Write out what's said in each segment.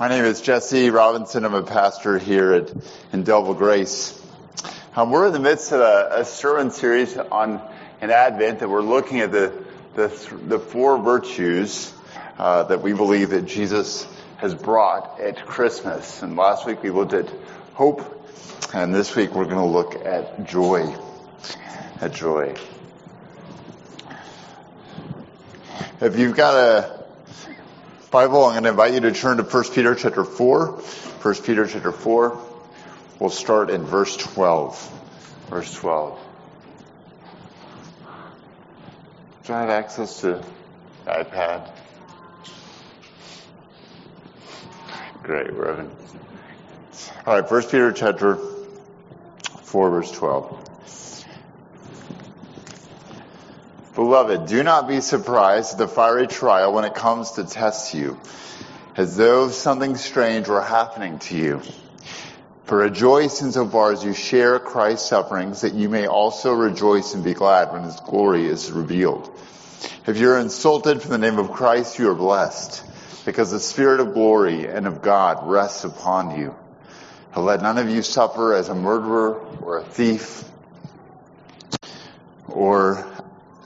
My name is Jesse Robinson. I'm a pastor here at Indelible Grace. Um, we're in the midst of a, a, sermon series on an Advent that we're looking at the the, the four virtues uh, that we believe that Jesus has brought at Christmas. And last week we looked at hope, and this week we're going to look at joy. At joy. If you've got a Bible, I'm going to invite you to turn to 1 Peter chapter 4. 1 Peter chapter 4. We'll start in verse 12. Verse 12. Do I have access to iPad? Great, we're having. All right, 1 Peter chapter 4, verse 12. Beloved, do not be surprised at the fiery trial when it comes to test you, as though something strange were happening to you. For rejoice insofar as you share Christ's sufferings, that you may also rejoice and be glad when his glory is revealed. If you're insulted for the name of Christ, you are blessed, because the Spirit of glory and of God rests upon you. And let none of you suffer as a murderer or a thief or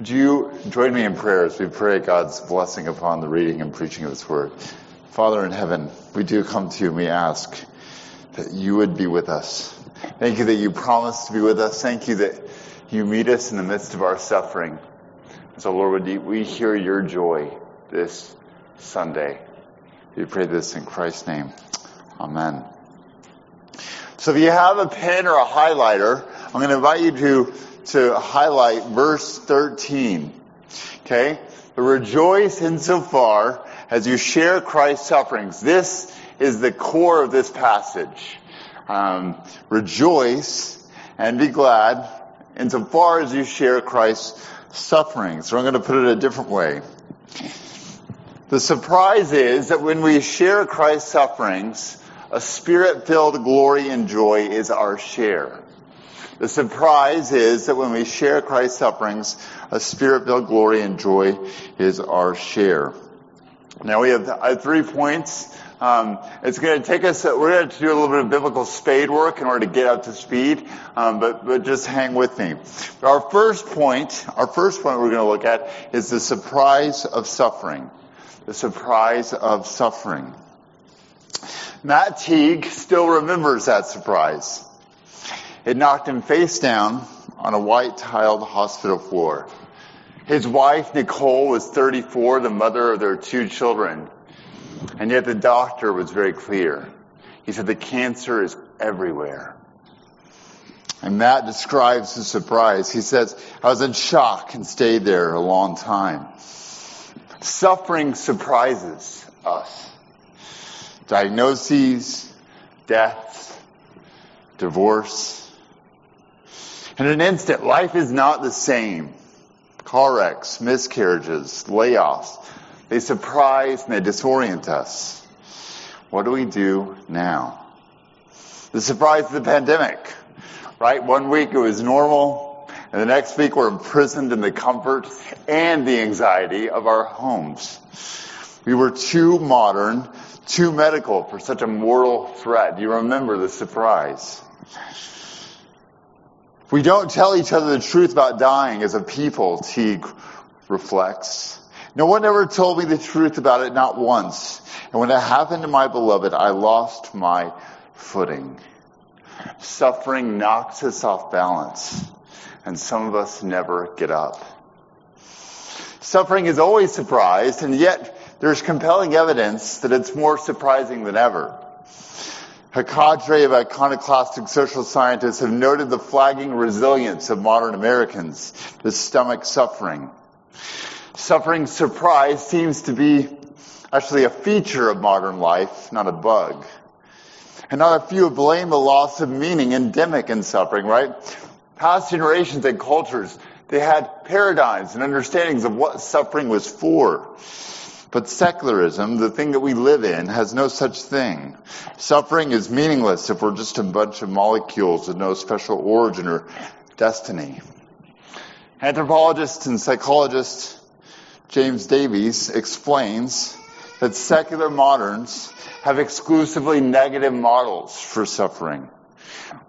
Would you join me in prayer as we pray God's blessing upon the reading and preaching of His Word? Father in heaven, we do come to you and we ask that you would be with us. Thank you that you promised to be with us. Thank you that you meet us in the midst of our suffering. So Lord, we hear your joy this Sunday? We pray this in Christ's name. Amen. So if you have a pen or a highlighter, I'm going to invite you to to highlight verse 13. Okay? Rejoice insofar as you share Christ's sufferings. This is the core of this passage. Um, rejoice and be glad insofar as you share Christ's sufferings. So I'm going to put it a different way. The surprise is that when we share Christ's sufferings, a spirit-filled glory and joy is our share. The surprise is that when we share Christ's sufferings, a spirit-filled glory and joy is our share. Now we have three points. Um, it's going to take us. We're going to do a little bit of biblical spade work in order to get up to speed, um, but but just hang with me. Our first point, our first point we're going to look at is the surprise of suffering. The surprise of suffering. Matt Teague still remembers that surprise. It knocked him face down on a white tiled hospital floor. His wife, Nicole, was 34, the mother of their two children. And yet the doctor was very clear. He said the cancer is everywhere. And Matt describes his surprise. He says, I was in shock and stayed there a long time. Suffering surprises us. Diagnoses, deaths, divorce, in an instant, life is not the same. Car wrecks, miscarriages, layoffs, they surprise and they disorient us. What do we do now? The surprise of the pandemic, right? One week it was normal, and the next week we're imprisoned in the comfort and the anxiety of our homes. We were too modern, too medical for such a mortal threat. You remember the surprise? We don't tell each other the truth about dying as a people, Teague reflects. No one ever told me the truth about it, not once. And when it happened to my beloved, I lost my footing. Suffering knocks us off balance, and some of us never get up. Suffering is always surprised, and yet there's compelling evidence that it's more surprising than ever. A cadre of iconoclastic social scientists have noted the flagging resilience of modern Americans to stomach suffering. Suffering surprise seems to be actually a feature of modern life, not a bug. And not a few blame the loss of meaning endemic in suffering, right? Past generations and cultures, they had paradigms and understandings of what suffering was for. But secularism, the thing that we live in, has no such thing. Suffering is meaningless if we're just a bunch of molecules with no special origin or destiny. Anthropologist and psychologist James Davies explains that secular moderns have exclusively negative models for suffering.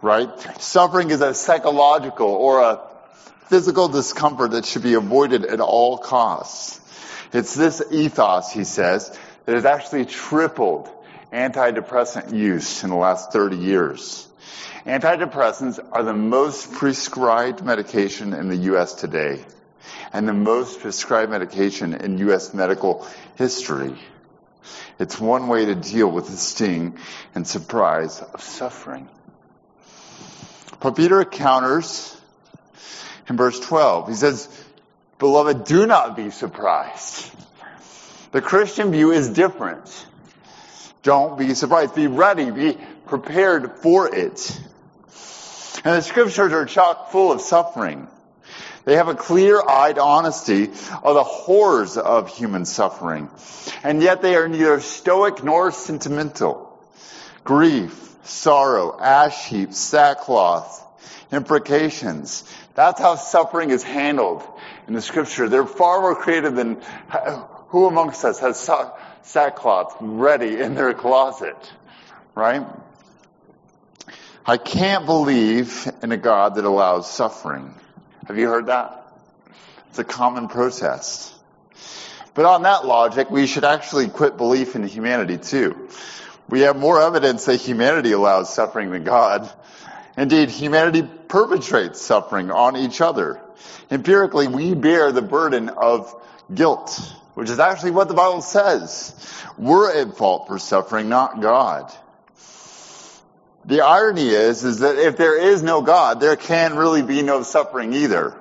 Right? Suffering is a psychological or a physical discomfort that should be avoided at all costs. It's this ethos, he says, that has actually tripled antidepressant use in the last 30 years. Antidepressants are the most prescribed medication in the U.S. today and the most prescribed medication in U.S. medical history. It's one way to deal with the sting and surprise of suffering. But Peter counters in verse 12. He says, Beloved, do not be surprised. The Christian view is different. Don't be surprised. Be ready. Be prepared for it. And the scriptures are chock full of suffering. They have a clear-eyed honesty of the horrors of human suffering. And yet they are neither stoic nor sentimental. Grief, sorrow, ash heaps, sackcloth, imprecations. That's how suffering is handled in the scripture. They're far more creative than who amongst us has sackcloth ready in their closet, right? I can't believe in a God that allows suffering. Have you heard that? It's a common protest. But on that logic, we should actually quit belief in humanity too. We have more evidence that humanity allows suffering than God. Indeed, humanity perpetrates suffering on each other. Empirically, we bear the burden of guilt, which is actually what the Bible says. We're at fault for suffering, not God. The irony is, is that if there is no God, there can really be no suffering either.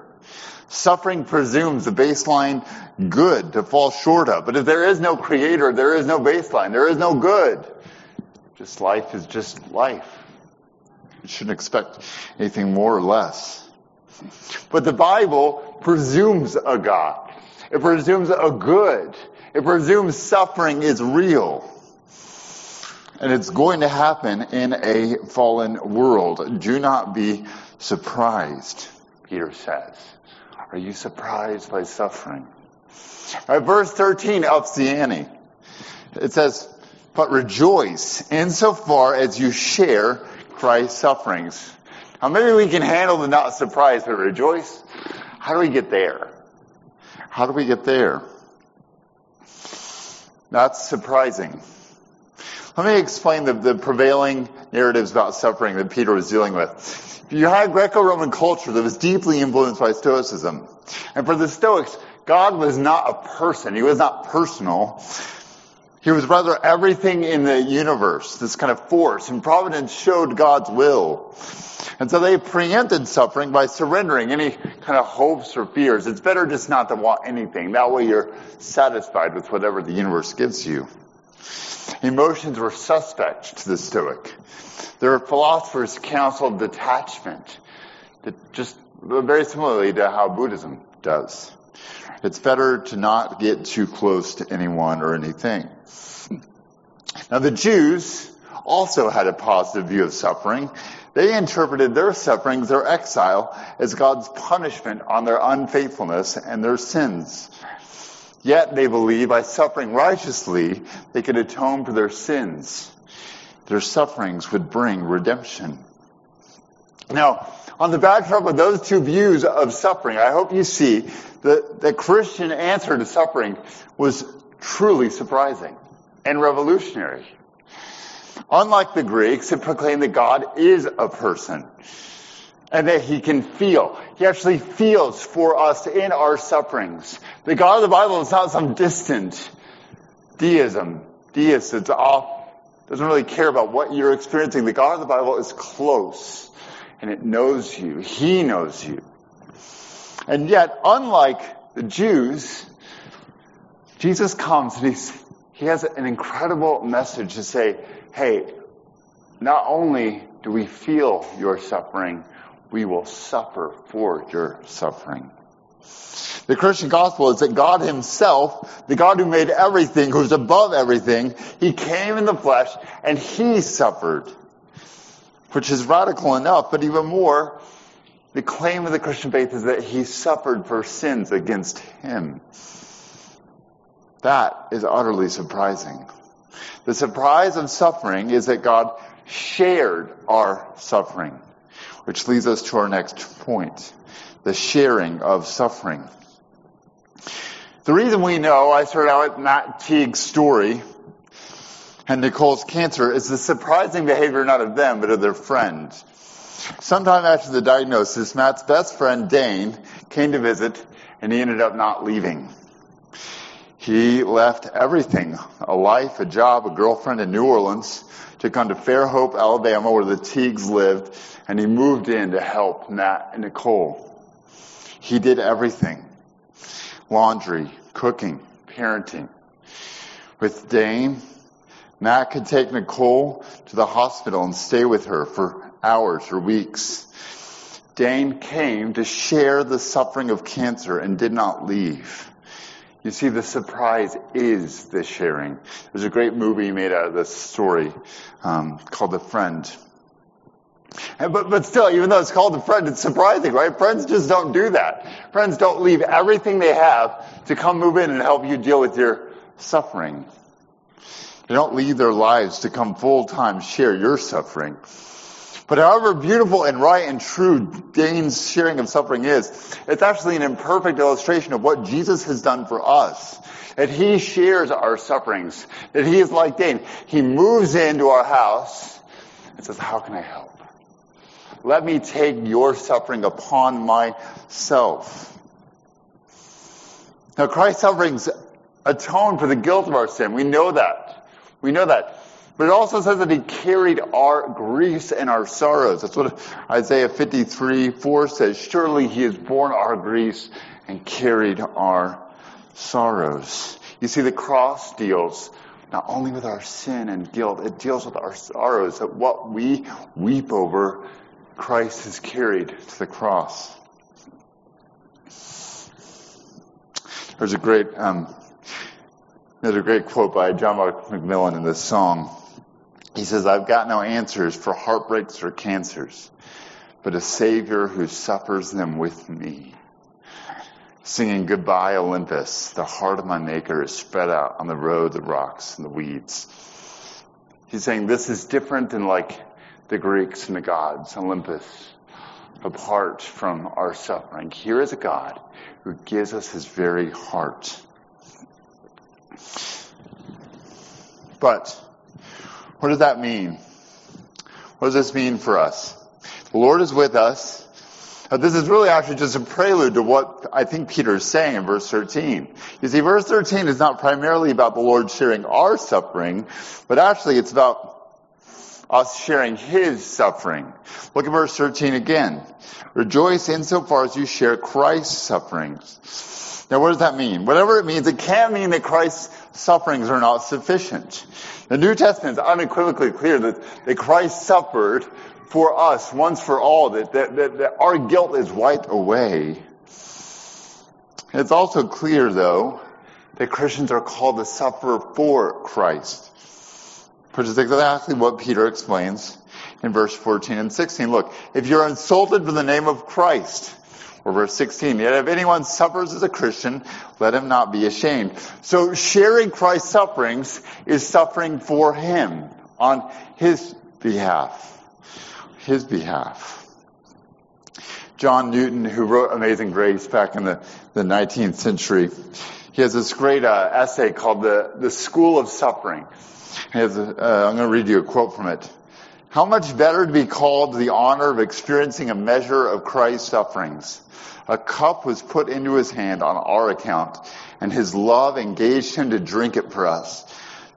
Suffering presumes the baseline good to fall short of. But if there is no creator, there is no baseline. There is no good. Just life is just life. You shouldn't expect anything more or less. But the Bible presumes a God. It presumes a good. It presumes suffering is real. And it's going to happen in a fallen world. Do not be surprised, Peter says. Are you surprised by suffering? Right, verse 13 ups the. It says, but rejoice insofar as you share Christ's sufferings. Now maybe we can handle the not surprised, but rejoice. How do we get there? How do we get there? Not surprising. Let me explain the, the prevailing narratives about suffering that Peter was dealing with. You had Greco-Roman culture that was deeply influenced by Stoicism. And for the Stoics, God was not a person. He was not personal. He was rather everything in the universe, this kind of force, and providence showed God's will. And so they preempted suffering by surrendering any kind of hopes or fears. It's better just not to want anything. That way you're satisfied with whatever the universe gives you. Emotions were suspect to the Stoic. Their philosophers counseled detachment, just very similarly to how Buddhism does. It's better to not get too close to anyone or anything. Now the Jews also had a positive view of suffering. They interpreted their sufferings, their exile, as God's punishment on their unfaithfulness and their sins. Yet they believe by suffering righteously, they could atone for their sins. Their sufferings would bring redemption. Now, on the backdrop of those two views of suffering, I hope you see that the Christian answer to suffering was truly surprising and revolutionary. Unlike the Greeks, it proclaimed that God is a person and that he can feel. He actually feels for us in our sufferings. The God of the Bible is not some distant deism, deist that's off, doesn't really care about what you're experiencing. The God of the Bible is close and it knows you. He knows you. And yet, unlike the Jews, Jesus comes and he's, he has an incredible message to say, hey, not only do we feel your suffering, we will suffer for your suffering. The Christian gospel is that God himself, the God who made everything, who's above everything, he came in the flesh and he suffered. Which is radical enough, but even more, the claim of the Christian faith is that he suffered for sins against him. That is utterly surprising. The surprise of suffering is that God shared our suffering, which leads us to our next point, the sharing of suffering. The reason we know, I started out with Matt Teague's story and Nicole's cancer is the surprising behavior not of them, but of their friend. Sometime after the diagnosis, Matt's best friend, Dane, came to visit and he ended up not leaving. He left everything, a life, a job, a girlfriend in New Orleans, to come to Fairhope, Alabama, where the Teagues lived, and he moved in to help Matt and Nicole. He did everything laundry, cooking, parenting. With Dane, Matt could take Nicole to the hospital and stay with her for hours or weeks. Dane came to share the suffering of cancer and did not leave. You see, the surprise is the sharing. There's a great movie made out of this story um, called The Friend. But, but still, even though it's called The friend, it's surprising, right? Friends just don't do that. Friends don't leave everything they have to come move in and help you deal with your suffering. They don't leave their lives to come full time share your suffering. But however beautiful and right and true Dane's sharing of suffering is, it's actually an imperfect illustration of what Jesus has done for us. That he shares our sufferings. That he is like Dane. He moves into our house and says, how can I help? Let me take your suffering upon myself. Now Christ's sufferings atone for the guilt of our sin. We know that. We know that. But it also says that he carried our griefs and our sorrows. That's what Isaiah 53, 4 says. Surely he has borne our griefs and carried our sorrows. You see, the cross deals not only with our sin and guilt, it deals with our sorrows, that what we weep over Christ has carried to the cross. There's a great, um, there's a great quote by John Mark McMillan in this song. He says, I've got no answers for heartbreaks or cancers, but a Savior who suffers them with me. Singing Goodbye Olympus, the heart of my Maker is spread out on the road, the rocks, and the weeds. He's saying this is different than like the Greeks and the gods, Olympus, apart from our suffering. Here is a God who gives us his very heart. But, what does that mean? What does this mean for us? The Lord is with us. Now, this is really actually just a prelude to what I think Peter is saying in verse 13. You see, verse 13 is not primarily about the Lord sharing our suffering, but actually it's about us sharing his suffering. Look at verse 13 again. Rejoice insofar as you share Christ's sufferings. Now what does that mean? Whatever it means, it can mean that Christ's sufferings are not sufficient. The New Testament is unequivocally clear that, that Christ suffered for us once for all, that, that, that, that our guilt is wiped away. It's also clear though that Christians are called to suffer for Christ which is exactly what Peter explains in verse 14 and 16. Look, if you're insulted for the name of Christ, or verse 16, yet if anyone suffers as a Christian, let him not be ashamed. So sharing Christ's sufferings is suffering for him on his behalf. His behalf. John Newton, who wrote Amazing Grace back in the, the 19th century, he has this great uh, essay called the, the School of Suffering. Has, uh, I'm going to read you a quote from it. How much better to be called the honor of experiencing a measure of Christ's sufferings. A cup was put into his hand on our account, and his love engaged him to drink it for us.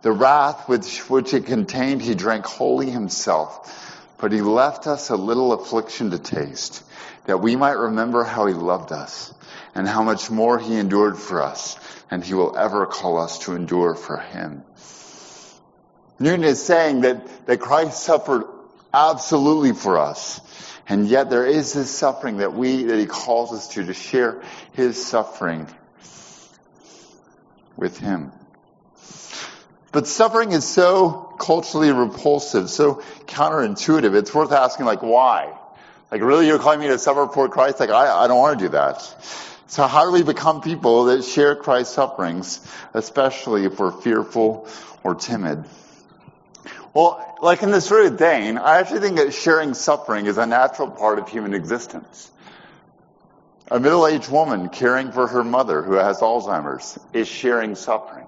The wrath which, which it contained he drank wholly himself, but he left us a little affliction to taste, that we might remember how he loved us, and how much more he endured for us, and he will ever call us to endure for him. Newton is saying that, that Christ suffered absolutely for us. And yet there is this suffering that we, that he calls us to, to share his suffering with him. But suffering is so culturally repulsive, so counterintuitive. It's worth asking, like, why? Like, really, you're calling me to suffer for Christ? Like, I, I don't want to do that. So how do we become people that share Christ's sufferings, especially if we're fearful or timid? Well, like in story of Dane, I actually think that sharing suffering is a natural part of human existence. A middle-aged woman caring for her mother who has Alzheimer's is sharing suffering.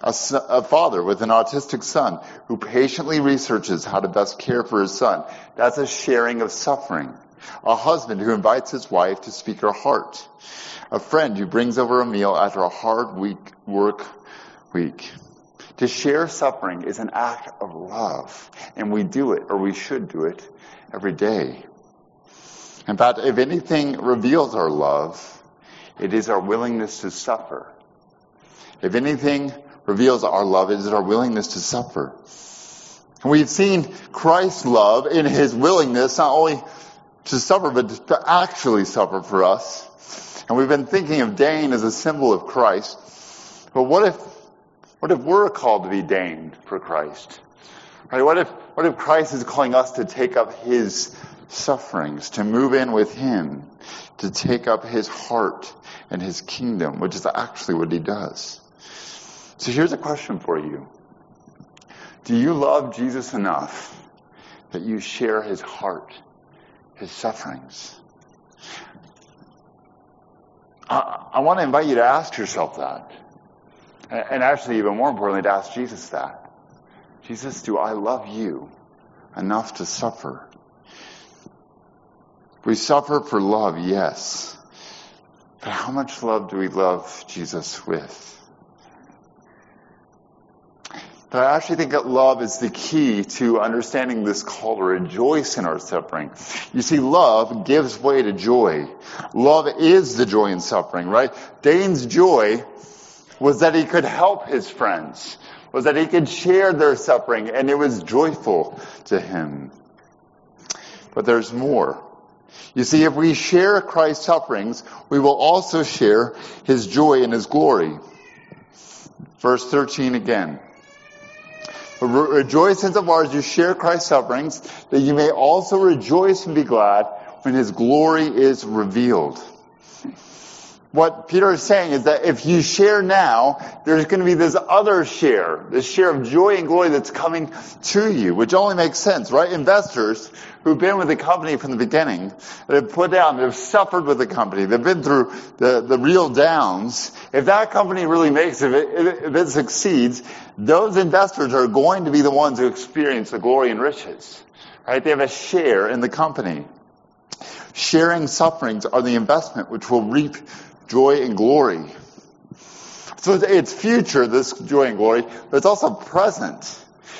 A, a, father with an autistic son who patiently researches how to best care for his son, that's a sharing of suffering. A husband who invites his wife to speak her heart. A friend who brings over a meal after a hard week, work week. To share suffering is an act of love, and we do it, or we should do it, every day. In fact, if anything reveals our love, it is our willingness to suffer. If anything reveals our love, it is our willingness to suffer. And we've seen Christ's love in his willingness not only to suffer, but to actually suffer for us. And we've been thinking of Dane as a symbol of Christ. But what if what if we're called to be Dane for Christ? Right? What if, what if Christ is calling us to take up his sufferings, to move in with him, to take up his heart and his kingdom, which is actually what he does. So here's a question for you. Do you love Jesus enough that you share his heart, his sufferings? I, I want to invite you to ask yourself that. And actually, even more importantly, to ask Jesus that. Jesus, do I love you enough to suffer? We suffer for love, yes. But how much love do we love Jesus with? But I actually think that love is the key to understanding this call to rejoice in our suffering. You see, love gives way to joy. Love is the joy in suffering, right? Dane's joy was that he could help his friends, was that he could share their suffering, and it was joyful to him. But there's more. You see, if we share Christ's sufferings, we will also share his joy and his glory. Verse 13 again. Rejoice insofar as you share Christ's sufferings, that you may also rejoice and be glad when his glory is revealed what Peter is saying is that if you share now, there's going to be this other share, this share of joy and glory that's coming to you, which only makes sense, right? Investors who've been with the company from the beginning, that have put down, they've suffered with the company, they've been through the, the real downs. If that company really makes it, if it succeeds, those investors are going to be the ones who experience the glory and riches, right? They have a share in the company. Sharing sufferings are the investment which will reap joy and glory. So it's future, this joy and glory, but it's also present.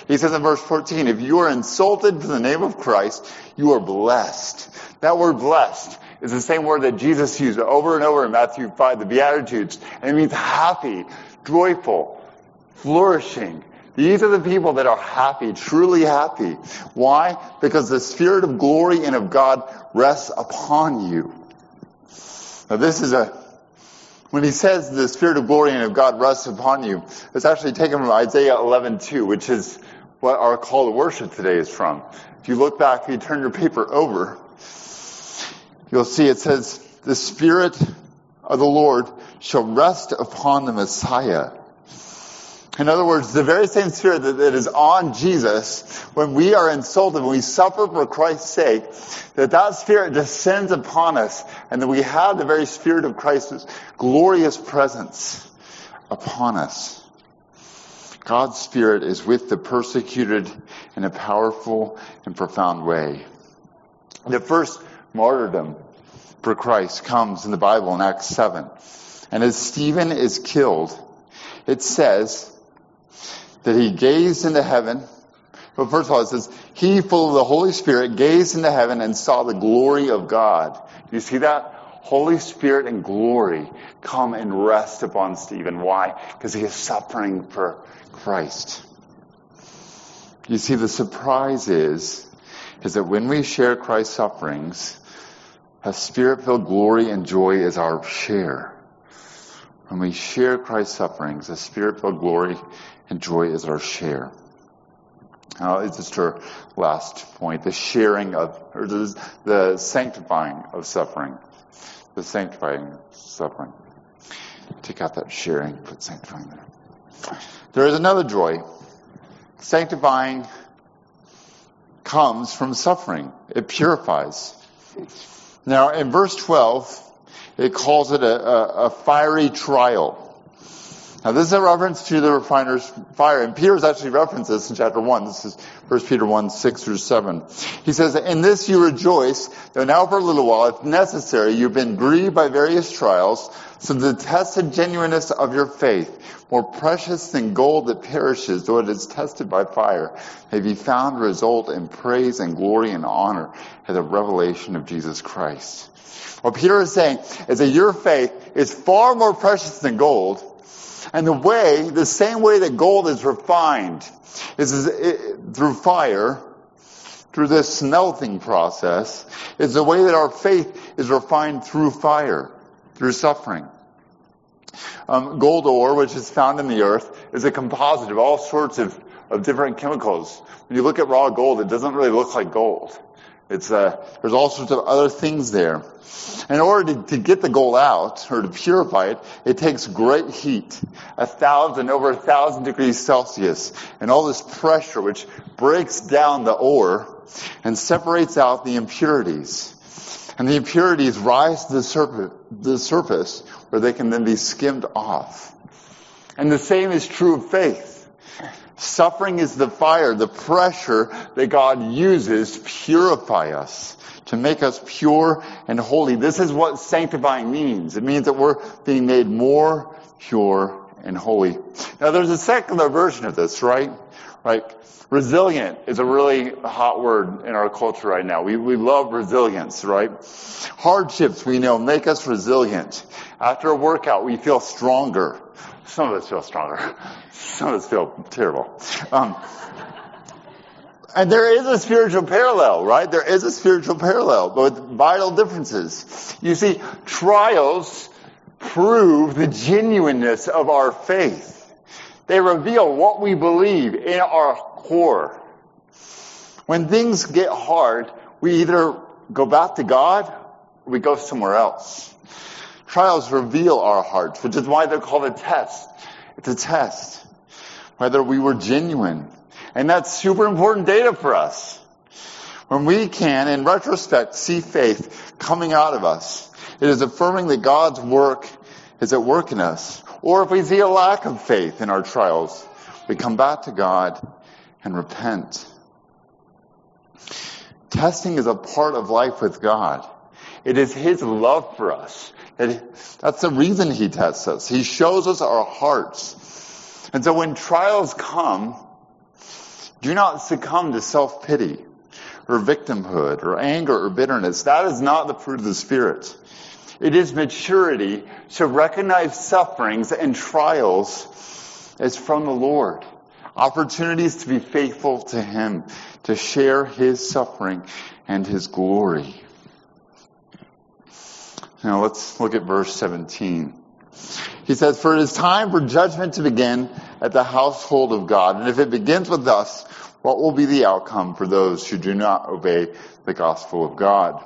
He says in verse 14, if you are insulted for the name of Christ, you are blessed. That word blessed is the same word that Jesus used over and over in Matthew 5, the Beatitudes. And it means happy, joyful, flourishing. These are the people that are happy, truly happy. Why? Because the Spirit of glory and of God rests upon you. Now this is a when he says the Spirit of glory and of God rests upon you, it's actually taken from Isaiah 11:2, which is what our call to worship today is from. If you look back, if you turn your paper over, you'll see it says, the Spirit of the Lord shall rest upon the Messiah in other words, the very same spirit that, that is on Jesus, when we are insulted, when we suffer for Christ's sake, that that spirit descends upon us, and that we have the very spirit of Christ's glorious presence upon us. God's spirit is with the persecuted in a powerful and profound way. The first martyrdom for Christ comes in the Bible in Acts 7. And as Stephen is killed, it says, that he gazed into heaven. But first of all, it says, he, full of the Holy Spirit, gazed into heaven and saw the glory of God. Do you see that? Holy Spirit and glory come and rest upon Stephen. Why? Because he is suffering for Christ. You see, the surprise is, is that when we share Christ's sufferings, a spirit-filled glory and joy is our share. When we share Christ's sufferings, a spirit-filled glory and joy is our share. Now, it's just our last point, the sharing of, or the, the sanctifying of suffering. The sanctifying suffering. Take out that sharing, put sanctifying there. There is another joy. Sanctifying comes from suffering. It purifies. Now, in verse 12, it calls it a, a, a fiery trial. Now this is a reference to the refiner's fire, and Peter's actually referenced this in chapter 1. This is 1 Peter 1, 6 through 7. He says, In this you rejoice, though now for a little while, if necessary, you've been grieved by various trials, so the tested genuineness of your faith, more precious than gold that perishes, though it is tested by fire, may be found result in praise and glory and honor at the revelation of Jesus Christ. What Peter is saying is that your faith is far more precious than gold, and the way, the same way that gold is refined, is, through fire, through this smelting process, is the way that our faith is refined through fire, through suffering. Um, gold ore, which is found in the earth, is a composite of all sorts of, of different chemicals. When you look at raw gold, it doesn't really look like gold. It's uh, there's all sorts of other things there. In order to, to, get the gold out or to purify it, it takes great heat, a thousand over a thousand degrees Celsius, and all this pressure which breaks down the ore and separates out the impurities. And the impurities rise to the the surface where they can then be skimmed off. And the same is true of faith. Suffering is the fire, the pressure that God uses to purify us, to make us pure and holy. This is what sanctifying means. It means that we're being made more pure and holy. Now there's a secular version of this, right? Right? Resilient is a really hot word in our culture right now. We, we love resilience, right? Hardships, we know, make us resilient. After a workout, we feel stronger. Some of us feel stronger. Some of us feel terrible. Um, and there is a spiritual parallel, right? There is a spiritual parallel, but with vital differences. You see, trials prove the genuineness of our faith. They reveal what we believe in our core. When things get hard, we either go back to God or we go somewhere else. Trials reveal our hearts, which is why they're called a test. It's a test. Whether we were genuine. And that's super important data for us. When we can, in retrospect, see faith coming out of us, it is affirming that God's work is at work in us. Or if we see a lack of faith in our trials, we come back to God and repent. Testing is a part of life with God. It is His love for us. That's the reason He tests us. He shows us our hearts. And so when trials come, do not succumb to self-pity or victimhood or anger or bitterness. That is not the fruit of the Spirit. It is maturity to recognize sufferings and trials as from the Lord. Opportunities to be faithful to Him, to share His suffering and His glory. Now let's look at verse 17. He says, For it is time for judgment to begin at the household of God. And if it begins with us, what will be the outcome for those who do not obey the gospel of God?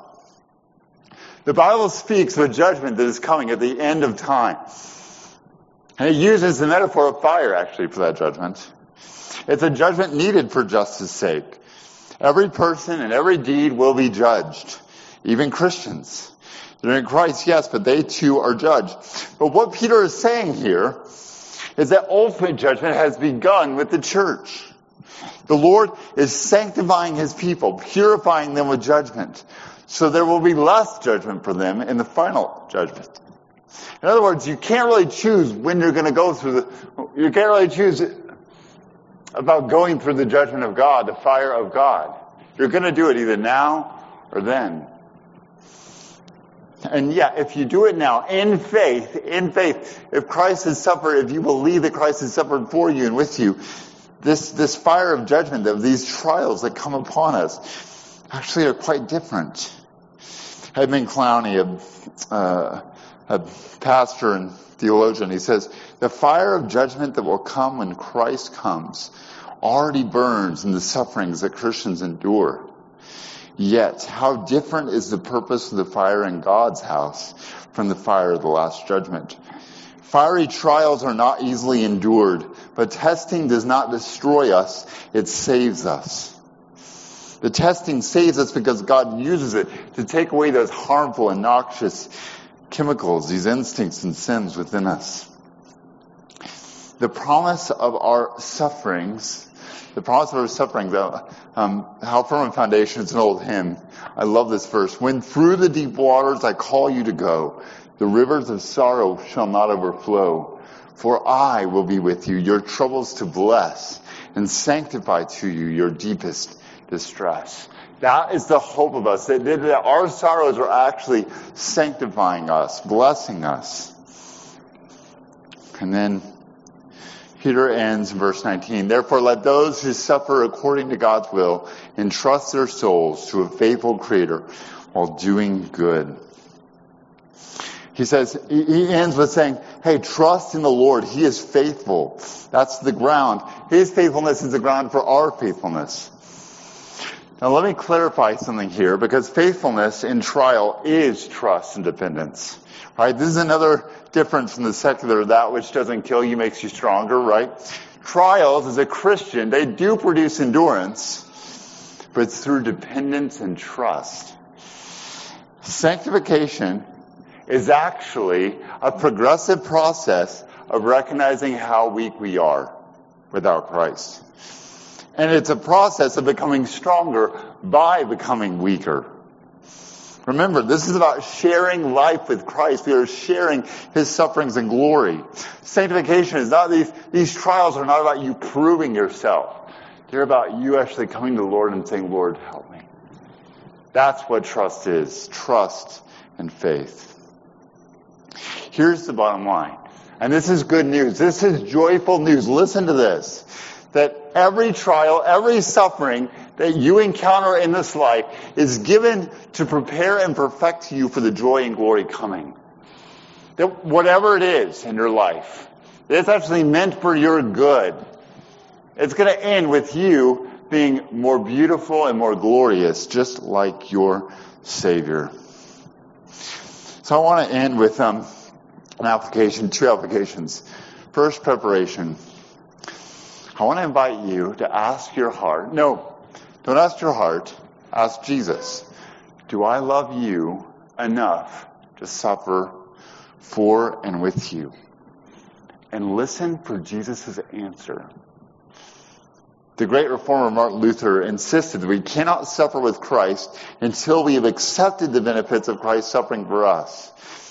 The Bible speaks of a judgment that is coming at the end of time. And it uses the metaphor of fire actually for that judgment. It's a judgment needed for justice sake. Every person and every deed will be judged, even Christians. They're in Christ, yes, but they too are judged. But what Peter is saying here is that ultimate judgment has begun with the church. The Lord is sanctifying His people, purifying them with judgment. So there will be less judgment for them in the final judgment. In other words, you can't really choose when you're going to go through the, you can't really choose about going through the judgment of God, the fire of God. You're going to do it either now or then. And yeah, if you do it now in faith, in faith, if Christ has suffered, if you believe that Christ has suffered for you and with you, this, this fire of judgment of these trials that come upon us actually are quite different. Edmund Clowney, a, uh, a pastor and theologian, he says, the fire of judgment that will come when Christ comes already burns in the sufferings that Christians endure. Yet, how different is the purpose of the fire in God's house from the fire of the last judgment? Fiery trials are not easily endured, but testing does not destroy us, it saves us. The testing saves us because God uses it to take away those harmful and noxious chemicals, these instincts and sins within us. The promise of our sufferings, the promise of our suffering, uh, um, how firm a foundation, it's an old hymn. I love this verse. When through the deep waters I call you to go, the rivers of sorrow shall not overflow. For I will be with you, your troubles to bless, and sanctify to you your deepest distress. That is the hope of us, that, that our sorrows are actually sanctifying us, blessing us. And then Peter ends in verse 19. Therefore let those who suffer according to God's will entrust their souls to a faithful creator while doing good. He says, he ends with saying, hey, trust in the Lord. He is faithful. That's the ground. His faithfulness is the ground for our faithfulness. Now let me clarify something here because faithfulness in trial is trust and dependence. Right? This is another difference from the secular, that which doesn't kill you makes you stronger, right? Trials as a Christian, they do produce endurance, but it's through dependence and trust. Sanctification is actually a progressive process of recognizing how weak we are without Christ. And it's a process of becoming stronger by becoming weaker. Remember, this is about sharing life with Christ. We are sharing His sufferings and glory. Sanctification is not these, these trials are not about you proving yourself. They're about you actually coming to the Lord and saying, Lord, help me. That's what trust is. Trust and faith. Here's the bottom line. And this is good news. This is joyful news. Listen to this. Every trial, every suffering that you encounter in this life is given to prepare and perfect you for the joy and glory coming. That whatever it is in your life, it's actually meant for your good. It's going to end with you being more beautiful and more glorious, just like your Savior. So I want to end with um, an application, two applications. First, preparation. I want to invite you to ask your heart. No, don't ask your heart. Ask Jesus. Do I love you enough to suffer for and with you? And listen for Jesus' answer. The great reformer Martin Luther insisted that we cannot suffer with Christ until we have accepted the benefits of Christ's suffering for us.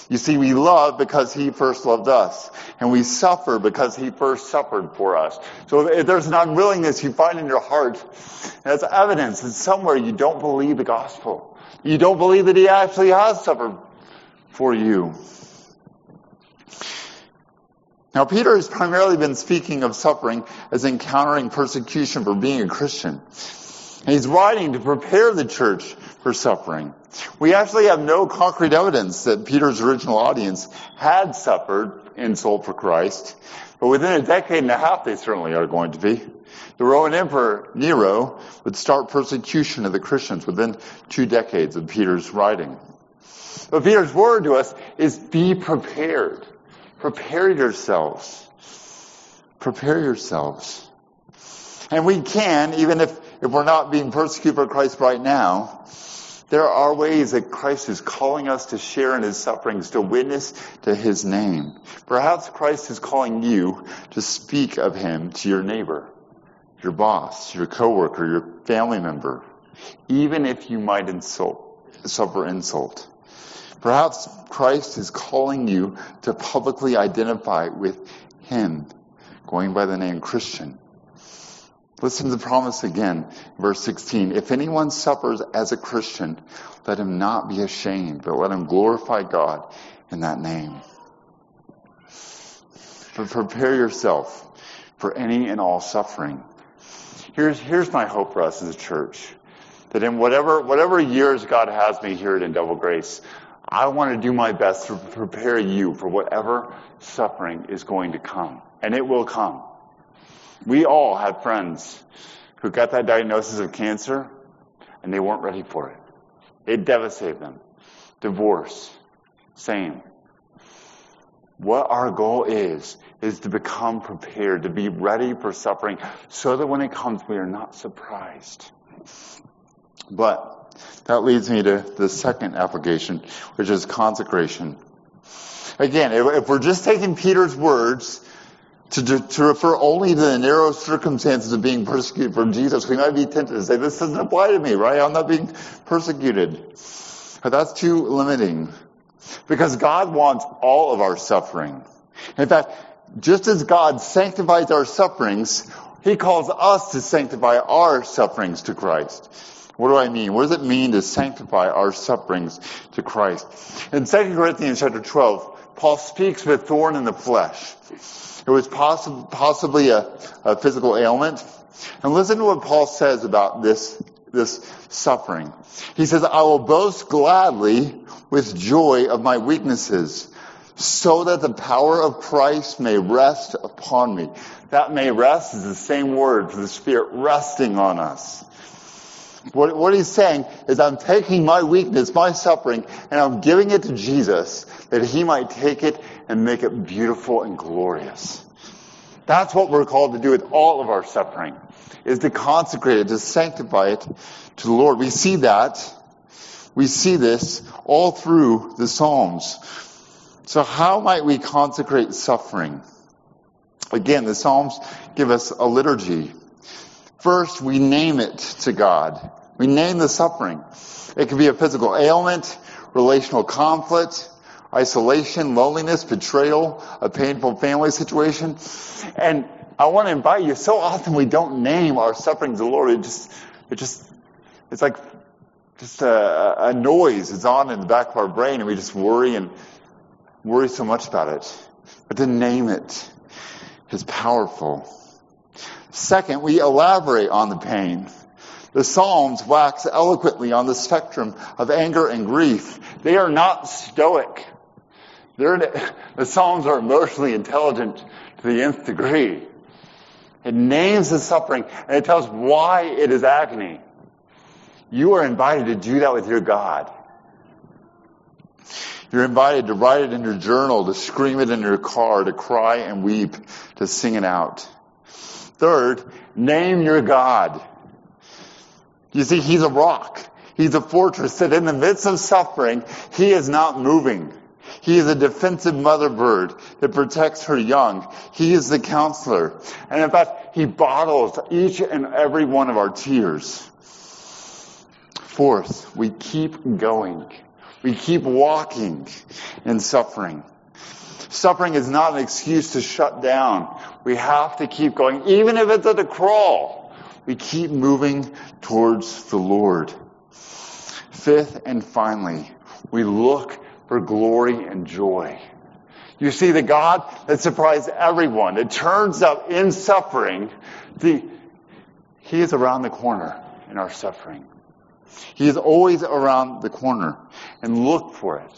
You see, we love because He first loved us. And we suffer because He first suffered for us. So if there's an unwillingness you find in your heart, that's evidence that somewhere you don't believe the gospel. You don't believe that He actually has suffered for you. Now, Peter has primarily been speaking of suffering as encountering persecution for being a Christian. And he's writing to prepare the church for suffering. We actually have no concrete evidence that Peter's original audience had suffered insult for Christ, but within a decade and a half they certainly are going to be. The Roman Emperor Nero would start persecution of the Christians within two decades of Peter's writing. But Peter's word to us is be prepared. Prepare yourselves. Prepare yourselves. And we can, even if, if we're not being persecuted for Christ right now, there are ways that Christ is calling us to share in his sufferings, to witness to his name. Perhaps Christ is calling you to speak of him to your neighbor, your boss, your coworker, your family member, even if you might insult, suffer insult. Perhaps Christ is calling you to publicly identify with Him, going by the name Christian. Listen to the promise again, verse 16. If anyone suffers as a Christian, let him not be ashamed, but let him glorify God in that name. But prepare yourself for any and all suffering. Here's, here's my hope for us as a church. That in whatever, whatever years God has me here at Indelible Grace, I want to do my best to prepare you for whatever suffering is going to come. And it will come. We all have friends who got that diagnosis of cancer and they weren't ready for it. It devastated them. Divorce, same. What our goal is, is to become prepared, to be ready for suffering, so that when it comes, we are not surprised. But that leads me to the second application, which is consecration. Again, if, we're just taking Peter's words to, to, refer only to the narrow circumstances of being persecuted for Jesus, we might be tempted to say, this doesn't apply to me, right? I'm not being persecuted. But that's too limiting. Because God wants all of our suffering. In fact, just as God sanctifies our sufferings, He calls us to sanctify our sufferings to Christ. What do I mean? What does it mean to sanctify our sufferings to Christ? In 2 Corinthians chapter 12, Paul speaks of a thorn in the flesh. It was possi- possibly a, a physical ailment. And listen to what Paul says about this, this suffering. He says, I will boast gladly with joy of my weaknesses so that the power of Christ may rest upon me. That may rest is the same word for the Spirit resting on us. What, what he's saying is I'm taking my weakness, my suffering, and I'm giving it to Jesus that he might take it and make it beautiful and glorious. That's what we're called to do with all of our suffering, is to consecrate it, to sanctify it to the Lord. We see that. We see this all through the Psalms. So how might we consecrate suffering? Again, the Psalms give us a liturgy. First, we name it to God. We name the suffering. It could be a physical ailment, relational conflict, isolation, loneliness, betrayal, a painful family situation. And I want to invite you, so often we don't name our suffering to the Lord. It just, it just, it's like just a, a noise is on in the back of our brain and we just worry and worry so much about it. But to name it is powerful. Second, we elaborate on the pain. The Psalms wax eloquently on the spectrum of anger and grief. They are not stoic. They're, the Psalms are emotionally intelligent to the nth degree. It names the suffering and it tells why it is agony. You are invited to do that with your God. You're invited to write it in your journal, to scream it in your car, to cry and weep, to sing it out. Third, name your God. You see, He's a rock. He's a fortress that in the midst of suffering, He is not moving. He is a defensive mother bird that protects her young. He is the counselor. And in fact, He bottles each and every one of our tears. Fourth, we keep going. We keep walking in suffering. Suffering is not an excuse to shut down. We have to keep going, even if it's at a crawl we keep moving towards the Lord. Fifth and finally, we look for glory and joy. You see, the God that surprised everyone, it turns up in suffering, the, He is around the corner in our suffering. He is always around the corner. And look for it.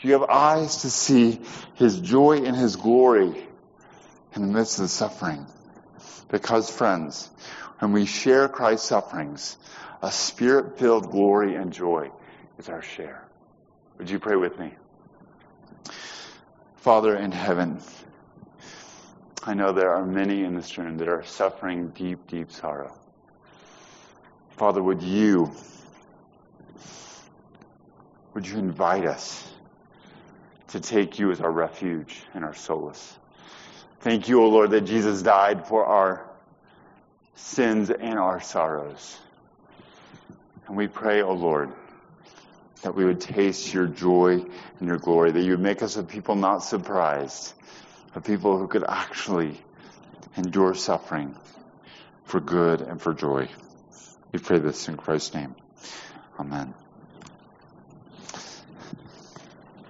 Do you have eyes to see His joy and His glory in the midst of the suffering? Because, friends, when we share Christ's sufferings, a spirit filled glory and joy is our share. Would you pray with me? Father in heaven, I know there are many in this room that are suffering deep, deep sorrow. Father, would you, would you invite us to take you as our refuge and our solace? Thank you, O Lord, that Jesus died for our sins and our sorrows. And we pray, O Lord, that we would taste your joy and your glory, that you would make us a people not surprised, a people who could actually endure suffering for good and for joy. We pray this in Christ's name. Amen.